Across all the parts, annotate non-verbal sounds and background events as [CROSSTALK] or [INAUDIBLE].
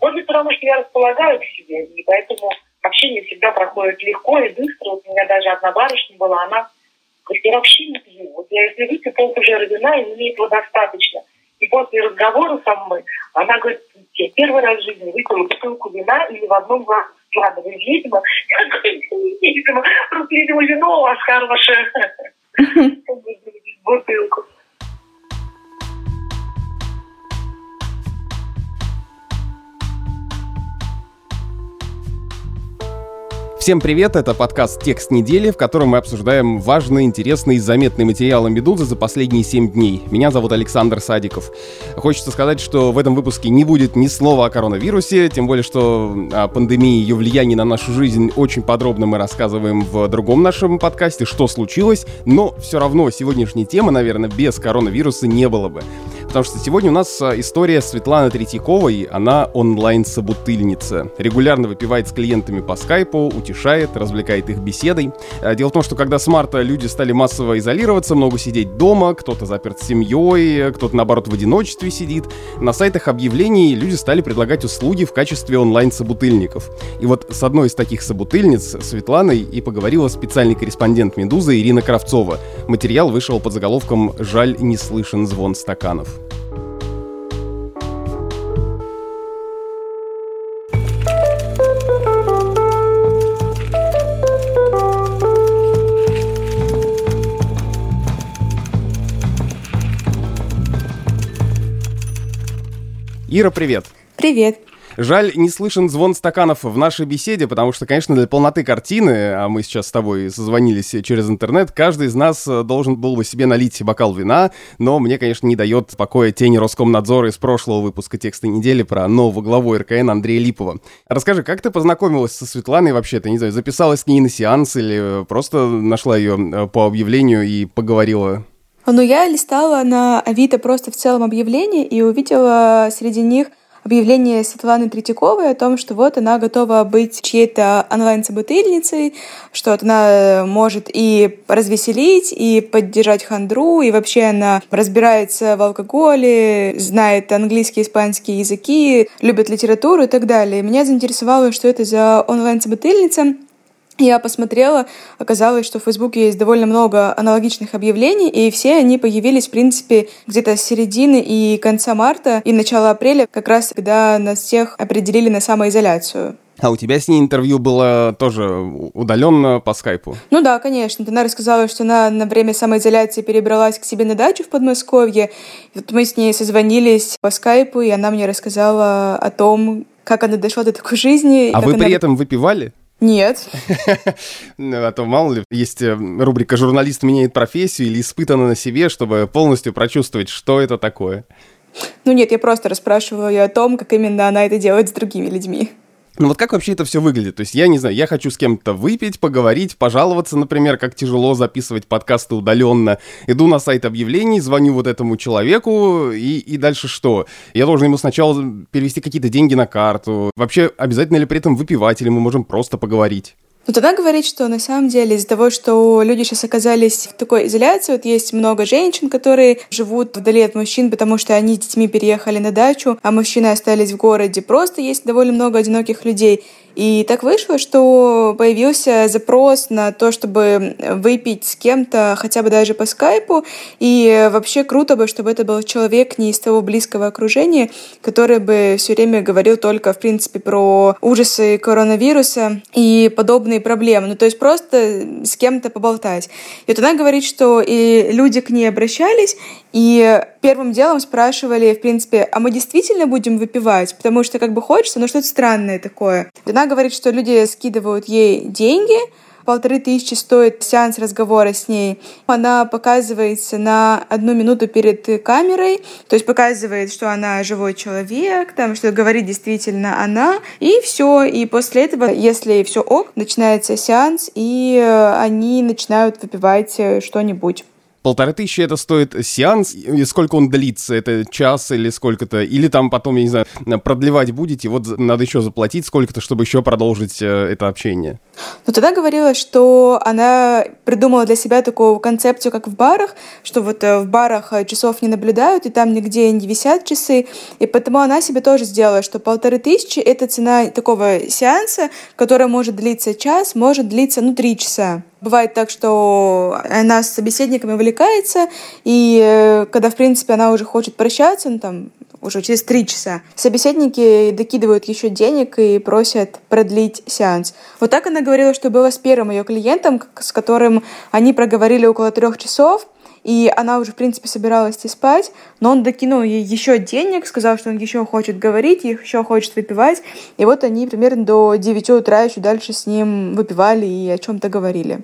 Может быть, потому что я располагаю к себе, и поэтому общение всегда проходит легко и быстро. Вот у меня даже одна барышня была, она говорит, я вообще не пью. Вот я если выпью полкужера вина, и мне этого достаточно. И после разговора со мной она говорит, я первый раз в жизни выпила бутылку вина или в одном глазу ладно, вы ведьма. Я говорю, не ведьма, просто, видимо, вино у вас хорошее. [LAUGHS] Бутылку. Всем привет, это подкаст «Текст недели», в котором мы обсуждаем важные, интересные и заметные материалы «Медузы» за последние 7 дней. Меня зовут Александр Садиков. Хочется сказать, что в этом выпуске не будет ни слова о коронавирусе, тем более, что о пандемии и ее влиянии на нашу жизнь очень подробно мы рассказываем в другом нашем подкасте «Что случилось?», но все равно сегодняшней темы, наверное, без коронавируса не было бы. Потому что сегодня у нас а, история Светланы Третьяковой. Она онлайн-собутыльница. Регулярно выпивает с клиентами по скайпу, утешает, развлекает их беседой. А, дело в том, что когда с марта люди стали массово изолироваться, много сидеть дома, кто-то заперт с семьей, кто-то, наоборот, в одиночестве сидит, на сайтах объявлений люди стали предлагать услуги в качестве онлайн-собутыльников. И вот с одной из таких собутыльниц, Светланой, и поговорила специальный корреспондент «Медузы» Ирина Кравцова. Материал вышел под заголовком «Жаль, не слышен звон стаканов». Ира, привет. Привет. Жаль, не слышен звон стаканов в нашей беседе, потому что, конечно, для полноты картины, а мы сейчас с тобой созвонились через интернет, каждый из нас э, должен был бы себе налить бокал вина, но мне, конечно, не дает покоя тени Роскомнадзора из прошлого выпуска текста недели про нового главу РКН Андрея Липова. Расскажи, как ты познакомилась со Светланой вообще-то, не знаю, записалась к ней на сеанс или просто нашла ее э, по объявлению и поговорила? Но я листала на Авито просто в целом объявления и увидела среди них объявление Светланы Третьяковой о том, что вот она готова быть чьей-то онлайн-собутыльницей, что вот она может и развеселить, и поддержать хандру, и вообще она разбирается в алкоголе, знает английский, испанский языки, любит литературу и так далее. Меня заинтересовало, что это за онлайн-собутыльница, я посмотрела, оказалось, что в Фейсбуке есть довольно много аналогичных объявлений, и все они появились, в принципе, где-то с середины и конца марта и начала апреля, как раз когда нас всех определили на самоизоляцию. А у тебя с ней интервью было тоже удаленно по скайпу? Ну да, конечно. Она рассказала, что она на время самоизоляции перебралась к себе на дачу в Подмосковье. И вот мы с ней созвонились по скайпу, и она мне рассказала о том, как она дошла до такой жизни. А вы она... при этом выпивали? Нет. [LAUGHS] А то, мало ли, есть э, рубрика «Журналист меняет профессию» или «Испытано на себе», чтобы полностью прочувствовать, что это такое. Ну нет, я просто расспрашиваю ее о том, как именно она это делает с другими людьми. Ну вот как вообще это все выглядит? То есть я не знаю, я хочу с кем-то выпить, поговорить, пожаловаться, например, как тяжело записывать подкасты удаленно. Иду на сайт объявлений, звоню вот этому человеку, и, и дальше что? Я должен ему сначала перевести какие-то деньги на карту. Вообще обязательно ли при этом выпивать, или мы можем просто поговорить? Но тогда говорит, что на самом деле из-за того, что люди сейчас оказались в такой изоляции, вот есть много женщин, которые живут вдали от мужчин, потому что они с детьми переехали на дачу, а мужчины остались в городе. Просто есть довольно много одиноких людей. И так вышло, что появился запрос на то, чтобы выпить с кем-то хотя бы даже по скайпу. И вообще круто бы, чтобы это был человек не из того близкого окружения, который бы все время говорил только, в принципе, про ужасы коронавируса и подобные проблемы. Ну, то есть просто с кем-то поболтать. И вот она говорит, что и люди к ней обращались, и первым делом спрашивали, в принципе, а мы действительно будем выпивать? Потому что как бы хочется, но что-то странное такое. Она говорит, что люди скидывают ей деньги, полторы тысячи стоит сеанс разговора с ней. Она показывается на одну минуту перед камерой, то есть показывает, что она живой человек, там, что говорит действительно она, и все. И после этого, если все ок, начинается сеанс, и они начинают выпивать э, что-нибудь. Полторы тысячи это стоит сеанс, и сколько он длится, это час или сколько-то, или там потом, я не знаю, продлевать будете, вот надо еще заплатить сколько-то, чтобы еще продолжить э, это общение. Но тогда говорила, что она придумала для себя такую концепцию, как в барах, что вот э, в барах э, часов не наблюдают, и там нигде не висят часы, и потому она себе тоже сделала, что полторы тысячи — это цена такого сеанса, который может длиться час, может длиться, ну, три часа. Бывает так, что она с собеседниками увлекается, и э, когда, в принципе, она уже хочет прощаться, ну, там, уже через три часа. Собеседники докидывают еще денег и просят продлить сеанс. Вот так она говорила, что было с первым ее клиентом, с которым они проговорили около трех часов, и она уже, в принципе, собиралась идти спать, но он докинул ей еще денег, сказал, что он еще хочет говорить, еще хочет выпивать. И вот они примерно до 9 утра еще дальше с ним выпивали и о чем-то говорили.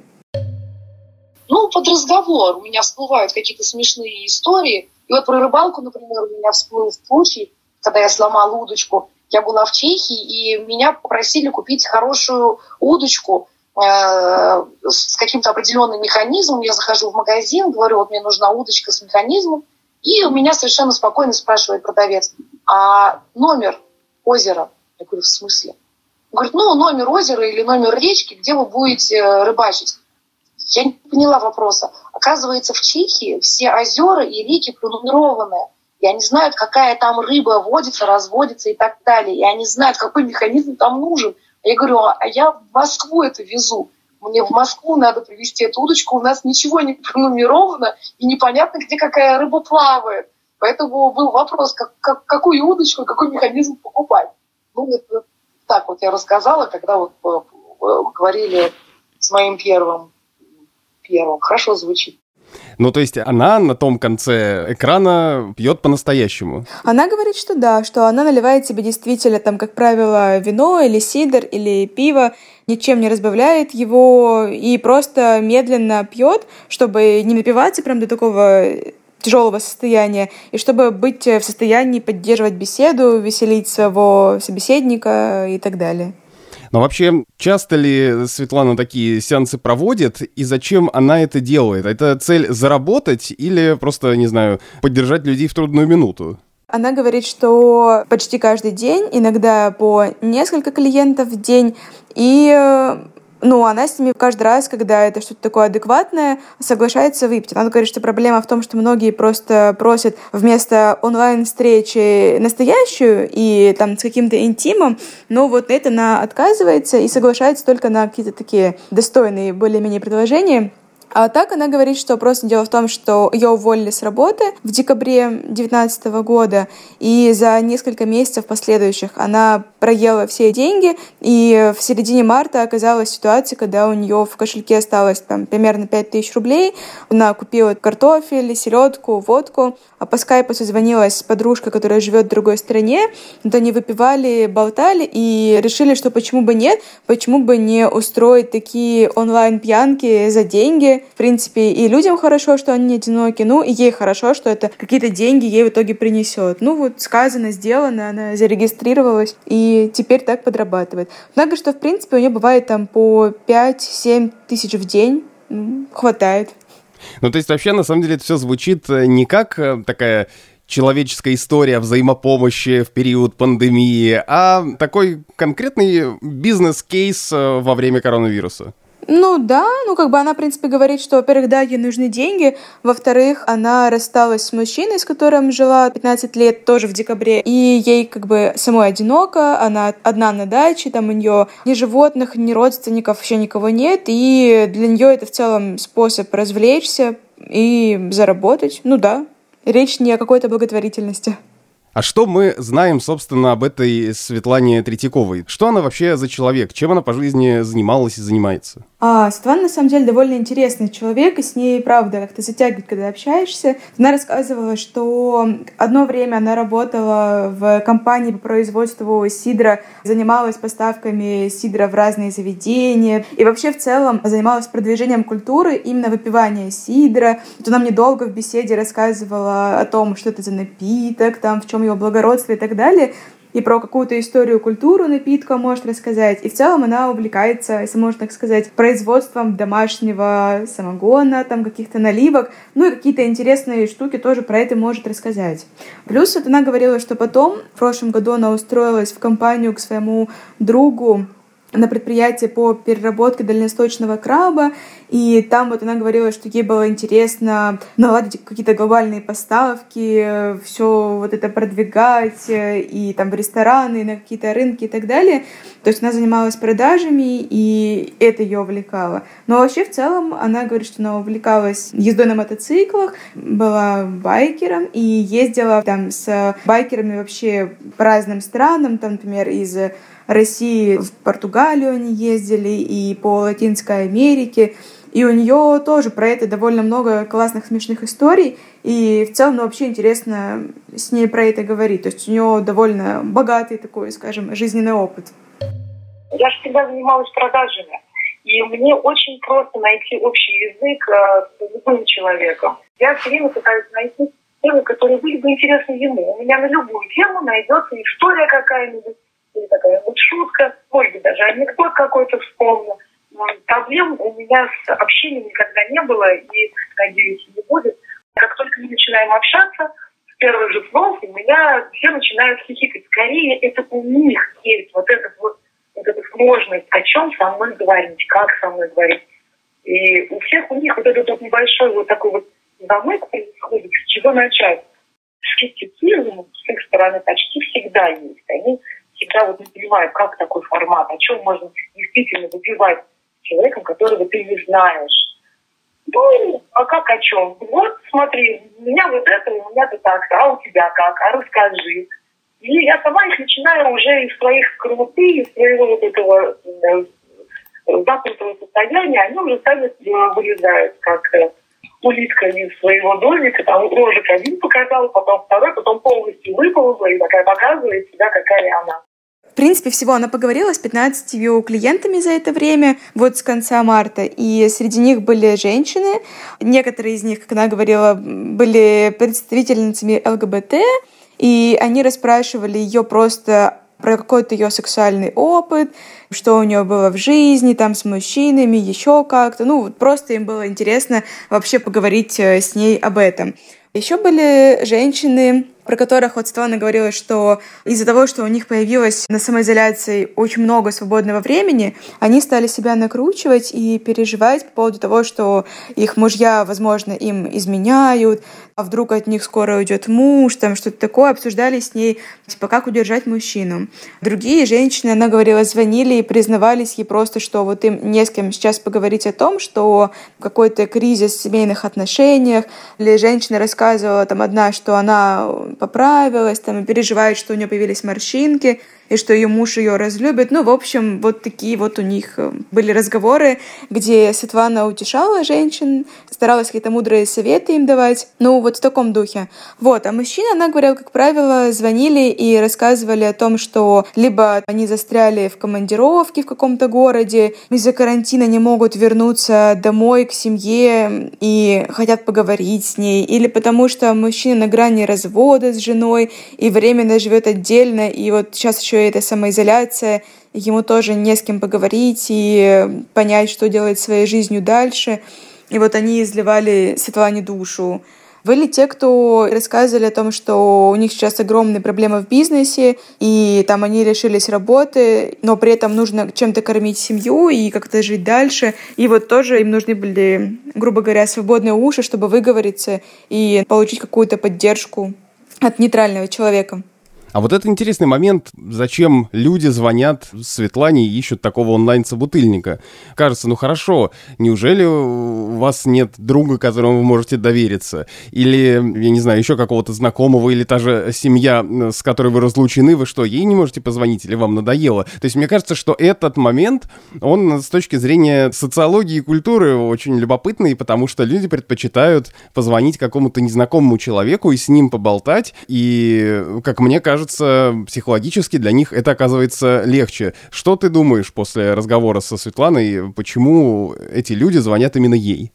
Ну, под разговор у меня всплывают какие-то смешные истории. И вот про рыбалку, например, у меня всплыл случай, когда я сломала удочку. Я была в Чехии, и меня попросили купить хорошую удочку э, с каким-то определенным механизмом. Я захожу в магазин, говорю, вот мне нужна удочка с механизмом. И у меня совершенно спокойно спрашивает продавец, а номер озера? Я говорю, в смысле? Он говорит, ну, номер озера или номер речки, где вы будете э, рыбачить. Я не поняла вопроса. Оказывается, в Чехии все озера и реки пронумерованы. И они знают, какая там рыба водится, разводится и так далее. И они знают, какой механизм там нужен. Я говорю, а я в Москву это везу. Мне в Москву надо привезти эту удочку. У нас ничего не пронумеровано и непонятно, где какая рыба плавает. Поэтому был вопрос, как, как, какую удочку, какой механизм покупать. Ну, это так вот я рассказала, когда вот э, э, говорили с моим первым первым. Хорошо звучит. Ну, то есть она на том конце экрана пьет по-настоящему. Она говорит, что да, что она наливает себе действительно, там, как правило, вино или сидр или пиво, ничем не разбавляет его и просто медленно пьет, чтобы не напиваться прям до такого тяжелого состояния, и чтобы быть в состоянии поддерживать беседу, веселить своего собеседника и так далее. Но вообще, часто ли Светлана такие сеансы проводит, и зачем она это делает? Это цель заработать или просто, не знаю, поддержать людей в трудную минуту? Она говорит, что почти каждый день, иногда по несколько клиентов в день, и ну, она с ними каждый раз, когда это что-то такое адекватное, соглашается выпить. Она говорит, что проблема в том, что многие просто просят вместо онлайн-встречи настоящую и там с каким-то интимом, но вот это она отказывается и соглашается только на какие-то такие достойные более-менее предложения. А так она говорит, что просто дело в том, что ее уволили с работы в декабре 2019 года, и за несколько месяцев последующих она проела все деньги, и в середине марта оказалась ситуация, когда у нее в кошельке осталось там примерно 5000 рублей, она купила картофель, селедку, водку, а по скайпу созвонилась с подружкой, которая живет в другой стране, вот они выпивали, болтали и решили, что почему бы нет, почему бы не устроить такие онлайн-пьянки за деньги, в принципе, и людям хорошо, что они не одиноки, ну, и ей хорошо, что это какие-то деньги ей в итоге принесет. Ну, вот сказано, сделано, она зарегистрировалась, и теперь так подрабатывает. Однако, что, в принципе, у нее бывает там по 5-7 тысяч в день, ну, хватает. Ну, то есть вообще, на самом деле, это все звучит э, не как э, такая человеческая история взаимопомощи в период пандемии, а такой конкретный бизнес-кейс э, во время коронавируса. Ну да, ну как бы она, в принципе, говорит, что, во-первых, да, ей нужны деньги, во-вторых, она рассталась с мужчиной, с которым жила 15 лет, тоже в декабре, и ей как бы самой одиноко, она одна на даче, там у нее ни животных, ни родственников, вообще никого нет, и для нее это в целом способ развлечься и заработать, ну да, речь не о какой-то благотворительности. А что мы знаем, собственно, об этой Светлане Третьяковой? Что она вообще за человек? Чем она по жизни занималась и занимается? А, Светлана, на самом деле, довольно интересный человек, и с ней, правда, как-то затягивает, когда общаешься. Она рассказывала, что одно время она работала в компании по производству сидра, занималась поставками сидра в разные заведения, и вообще в целом занималась продвижением культуры именно выпивания сидра. Вот она мне долго в беседе рассказывала о том, что это за напиток, там, в чем его благородство и так далее и про какую-то историю, культуру напитка может рассказать. И в целом она увлекается, если можно так сказать, производством домашнего самогона, там каких-то наливок, ну и какие-то интересные штуки тоже про это может рассказать. Плюс вот она говорила, что потом, в прошлом году она устроилась в компанию к своему другу, на предприятие по переработке дальнесточного краба, и там вот она говорила, что ей было интересно наладить какие-то глобальные поставки, все вот это продвигать, и там в рестораны, и на какие-то рынки и так далее. То есть она занималась продажами, и это ее увлекало. Но вообще в целом она говорит, что она увлекалась ездой на мотоциклах, была байкером и ездила там с байкерами вообще по разным странам, там, например, из России в Португалию они ездили и по Латинской Америке. И у нее тоже про это довольно много классных, смешных историй. И в целом ну, вообще интересно с ней про это говорить. То есть у нее довольно богатый такой, скажем, жизненный опыт. Я же всегда занималась продажами. И мне очень просто найти общий язык э, с любым человеком. Я все время пытаюсь найти темы, которые были бы интересны ему. У меня на любую тему найдется история какая-нибудь, или какая-нибудь шутка, может быть, даже анекдот какой-то вспомню. Проблем у меня с общением никогда не было и, надеюсь, не будет. Как только мы начинаем общаться, с первых же слов у меня все начинают хихикать. Скорее, это у них есть вот эта вот, вот эта сложность, о чем со мной говорить, как со мной говорить. И у всех у них вот этот вот небольшой вот такой вот замык происходит, с чего начать. Скептицизм с их стороны почти всегда есть. Они всегда вот не понимают, как такой формат, о чем можно действительно выпивать человеком, которого ты не знаешь. Ну, а как о чем? Вот, смотри, у меня вот это, у меня-то так, а у тебя как, а расскажи. И я сама их начинаю уже из своих скорлупы, из своего вот этого э, запутанного состояния, они уже сами э, вылезают, как э, улитка из своего домика, там рожек один показал, потом второй, потом полностью выползла и такая показывает себя, какая она. В принципе, всего она поговорила с 15 клиентами за это время, вот с конца марта, и среди них были женщины. Некоторые из них, как она говорила, были представительницами ЛГБТ, и они расспрашивали ее просто про какой-то ее сексуальный опыт, что у нее было в жизни, там с мужчинами, еще как-то. Ну, просто им было интересно вообще поговорить э, с ней об этом. Еще были женщины, про которых вот Светлана говорила, что из-за того, что у них появилось на самоизоляции очень много свободного времени, они стали себя накручивать и переживать по поводу того, что их мужья, возможно, им изменяют, а вдруг от них скоро уйдет муж, там что-то такое, обсуждали с ней, типа, как удержать мужчину. Другие женщины, она говорила, звонили и признавались ей просто, что вот им не с кем сейчас поговорить о том, что какой-то кризис в семейных отношениях, или женщина рассказывала там одна, что она поправилась, там, и переживает, что у нее появились морщинки, и что ее муж ее разлюбит. Ну, в общем, вот такие вот у них э, были разговоры, где Светлана утешала женщин, старалась какие-то мудрые советы им давать. Ну, вот в таком духе. Вот. А мужчины, она говорила, как правило, звонили и рассказывали о том, что либо они застряли в командировке в каком-то городе, из-за карантина не могут вернуться домой к семье и хотят поговорить с ней, или потому что мужчина на грани развода с женой и временно живет отдельно, и вот сейчас еще еще эта самоизоляция, ему тоже не с кем поговорить и понять, что делать своей жизнью дальше. И вот они изливали Светлане душу. Были те, кто рассказывали о том, что у них сейчас огромные проблемы в бизнесе, и там они лишились работы, но при этом нужно чем-то кормить семью и как-то жить дальше. И вот тоже им нужны были, грубо говоря, свободные уши, чтобы выговориться и получить какую-то поддержку от нейтрального человека. А вот это интересный момент, зачем люди звонят Светлане и ищут такого онлайн-собутыльника. Кажется, ну хорошо, неужели у вас нет друга, которому вы можете довериться? Или, я не знаю, еще какого-то знакомого, или та же семья, с которой вы разлучены, вы что, ей не можете позвонить, или вам надоело? То есть мне кажется, что этот момент, он с точки зрения социологии и культуры очень любопытный, потому что люди предпочитают позвонить какому-то незнакомому человеку и с ним поболтать, и, как мне кажется, кажется, психологически для них это оказывается легче. Что ты думаешь после разговора со Светланой, почему эти люди звонят именно ей?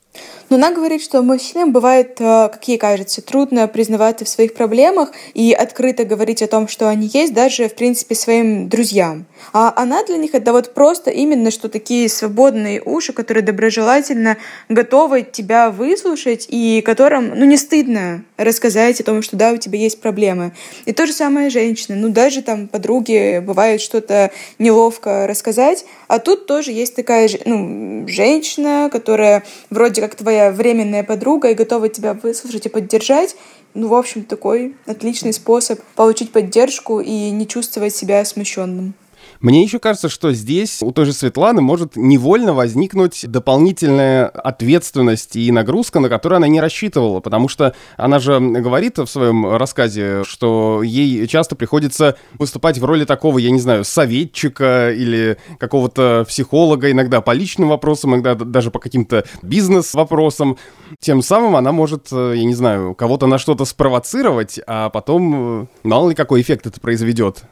Но она говорит, что мужчинам бывает, э, как ей кажется, трудно признаваться в своих проблемах и открыто говорить о том, что они есть, даже, в принципе, своим друзьям. А она для них это вот просто именно, что такие свободные уши, которые доброжелательно готовы тебя выслушать и которым, ну, не стыдно рассказать о том, что да, у тебя есть проблемы. И то же самое женщина. Ну, даже там подруги бывает что-то неловко рассказать, а тут тоже есть такая ну, женщина, которая вроде как твоя твоя временная подруга и готова тебя выслушать и поддержать, ну, в общем, такой отличный способ получить поддержку и не чувствовать себя смущенным. Мне еще кажется, что здесь у той же Светланы может невольно возникнуть дополнительная ответственность и нагрузка, на которую она не рассчитывала, потому что она же говорит в своем рассказе, что ей часто приходится выступать в роли такого, я не знаю, советчика или какого-то психолога, иногда по личным вопросам, иногда даже по каким-то бизнес-вопросам. Тем самым она может, я не знаю, кого-то на что-то спровоцировать, а потом мало ли какой эффект это произведет.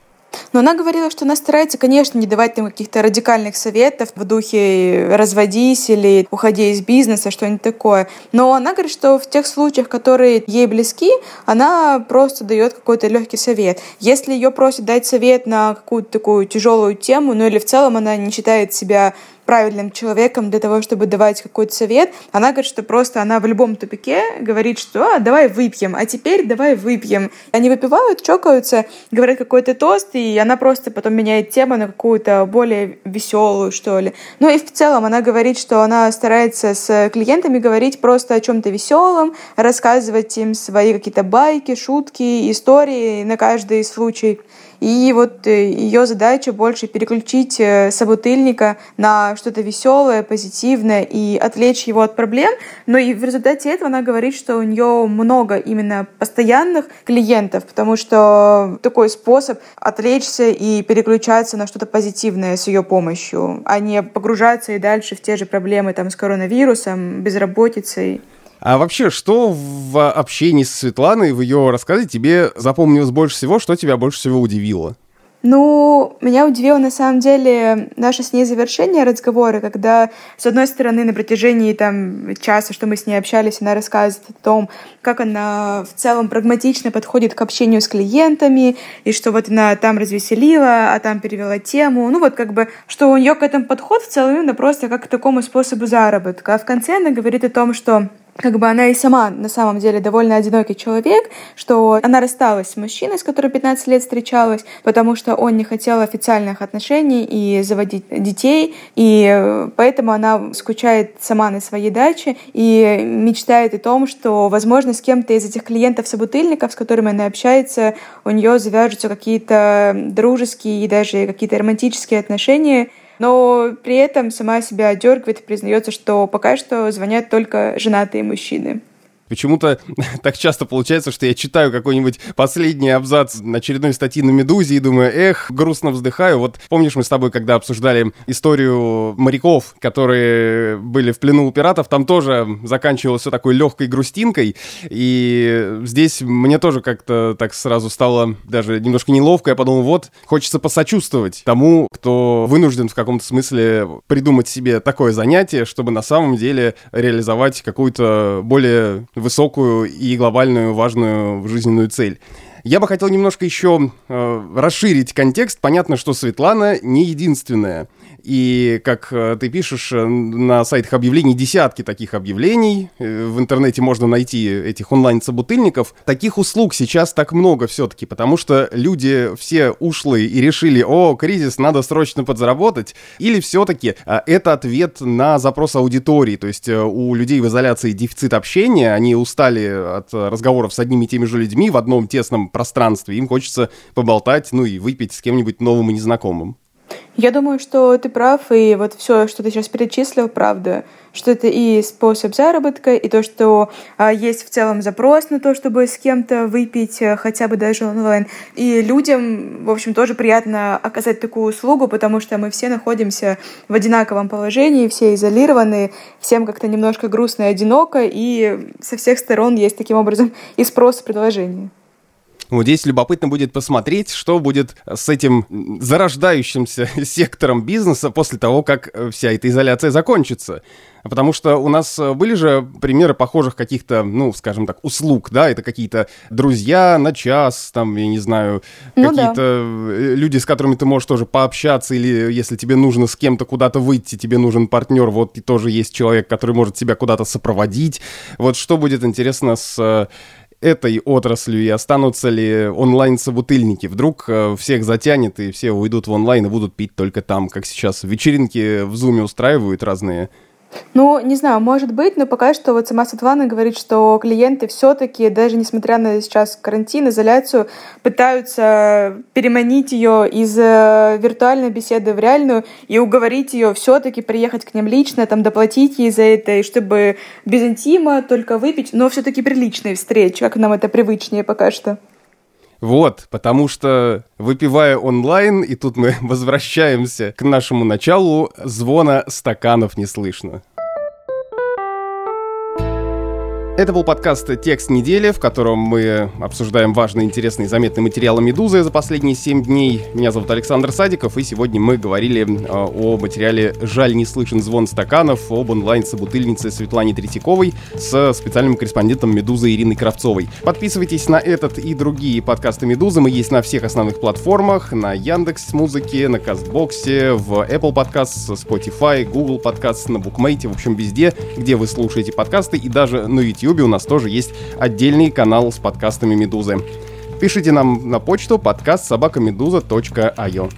Но она говорила, что она старается, конечно, не давать им каких-то радикальных советов в духе «разводись» или «уходи из бизнеса», что-нибудь такое. Но она говорит, что в тех случаях, которые ей близки, она просто дает какой-то легкий совет. Если ее просят дать совет на какую-то такую тяжелую тему, ну или в целом она не считает себя правильным человеком для того, чтобы давать какой-то совет. Она говорит, что просто она в любом тупике говорит, что а, давай выпьем, а теперь давай выпьем. Они выпивают, чокаются, говорят какой-то тост, и она просто потом меняет тему на какую-то более веселую, что ли. Ну и в целом она говорит, что она старается с клиентами говорить просто о чем-то веселом, рассказывать им свои какие-то байки, шутки, истории на каждый случай. И вот э, ее задача больше переключить э, собутыльника на что-то веселое, позитивное и отвлечь его от проблем. Но и в результате этого она говорит, что у нее много именно постоянных клиентов, потому что такой способ отвлечься и переключаться на что-то позитивное с ее помощью, а не погружаться и дальше в те же проблемы там, с коронавирусом, безработицей. А вообще, что в общении с Светланой, в ее рассказе тебе запомнилось больше всего, что тебя больше всего удивило? Ну, меня удивило на самом деле наше с ней завершение разговора, когда, с одной стороны, на протяжении там часа, что мы с ней общались, она рассказывает о том, как она в целом прагматично подходит к общению с клиентами, и что вот она там развеселила, а там перевела тему. Ну вот как бы, что у нее к этому подход в целом именно просто как к такому способу заработка. А в конце она говорит о том, что как бы она и сама на самом деле довольно одинокий человек, что она рассталась с мужчиной, с которым 15 лет встречалась, потому что он не хотел официальных отношений и заводить детей, и поэтому она скучает сама на своей даче и мечтает о том, что, возможно, с кем-то из этих клиентов-собутыльников, с которыми она общается, у нее завяжутся какие-то дружеские и даже какие-то романтические отношения, но при этом сама себя дергает и признается, что пока что звонят только женатые мужчины. Почему-то [LAUGHS] так часто получается, что я читаю какой-нибудь последний абзац очередной статьи на «Медузе» и думаю, эх, грустно вздыхаю. Вот помнишь, мы с тобой, когда обсуждали историю моряков, которые были в плену у пиратов, там тоже заканчивалось все такой легкой грустинкой. И здесь мне тоже как-то так сразу стало даже немножко неловко. Я подумал, вот, хочется посочувствовать тому, кто вынужден в каком-то смысле придумать себе такое занятие, чтобы на самом деле реализовать какую-то более высокую и глобальную важную жизненную цель. Я бы хотел немножко еще э, расширить контекст. Понятно, что Светлана не единственная. И, как э, ты пишешь, э, на сайтах объявлений десятки таких объявлений. Э, в интернете можно найти этих онлайн-собутыльников. Таких услуг сейчас так много все-таки, потому что люди все ушлые и решили, о, кризис, надо срочно подзаработать. Или все-таки это ответ на запрос аудитории. То есть у людей в изоляции дефицит общения, они устали от разговоров с одними и теми же людьми в одном тесном пространстве. Им хочется поболтать, ну и выпить с кем-нибудь новым и незнакомым. Я думаю, что ты прав, и вот все, что ты сейчас перечислил, правда, что это и способ заработка, и то, что а, есть в целом запрос на то, чтобы с кем-то выпить, а, хотя бы даже онлайн. И людям, в общем, тоже приятно оказать такую услугу, потому что мы все находимся в одинаковом положении, все изолированы, всем как-то немножко грустно и одиноко, и со всех сторон есть таким образом и спрос и предложение. Вот здесь любопытно будет посмотреть, что будет с этим зарождающимся [LAUGHS] сектором бизнеса после того, как э, вся эта изоляция закончится. Потому что у нас э, были же примеры похожих каких-то, ну, скажем так, услуг, да, это какие-то друзья на час, там, я не знаю, ну, какие-то да. Э, люди, с которыми ты можешь тоже пообщаться, или если тебе нужно с кем-то куда-то выйти, тебе нужен партнер, вот и тоже есть человек, который может тебя куда-то сопроводить. Вот что будет интересно с этой отраслью и останутся ли онлайн-собутыльники. Вдруг э, всех затянет и все уйдут в онлайн и будут пить только там, как сейчас вечеринки в Зуме устраивают разные ну, не знаю, может быть, но пока что вот сама Светлана говорит, что клиенты все-таки, даже несмотря на сейчас карантин, изоляцию, пытаются переманить ее из э, виртуальной беседы в реальную и уговорить ее все-таки приехать к ним лично, там, доплатить ей за это, и чтобы без интима только выпить, но все-таки приличные встречи, как нам это привычнее пока что. Вот, потому что выпивая онлайн, и тут мы [LAUGHS] возвращаемся к нашему началу, звона стаканов не слышно. Это был подкаст «Текст недели», в котором мы обсуждаем важные, интересные, заметные материалы «Медузы» за последние 7 дней. Меня зовут Александр Садиков, и сегодня мы говорили э, о материале «Жаль, не слышен звон стаканов» об онлайн-собутыльнице Светлане Третьяковой с специальным корреспондентом «Медузы» Ириной Кравцовой. Подписывайтесь на этот и другие подкасты «Медузы». Мы есть на всех основных платформах, на Яндекс Музыке, на Кастбоксе, в Apple Podcasts, Spotify, Google Podcasts, на Букмейте, в общем, везде, где вы слушаете подкасты, и даже на YouTube YouTube у нас тоже есть отдельный канал с подкастами «Медузы». Пишите нам на почту подкаст собакамедуза.io.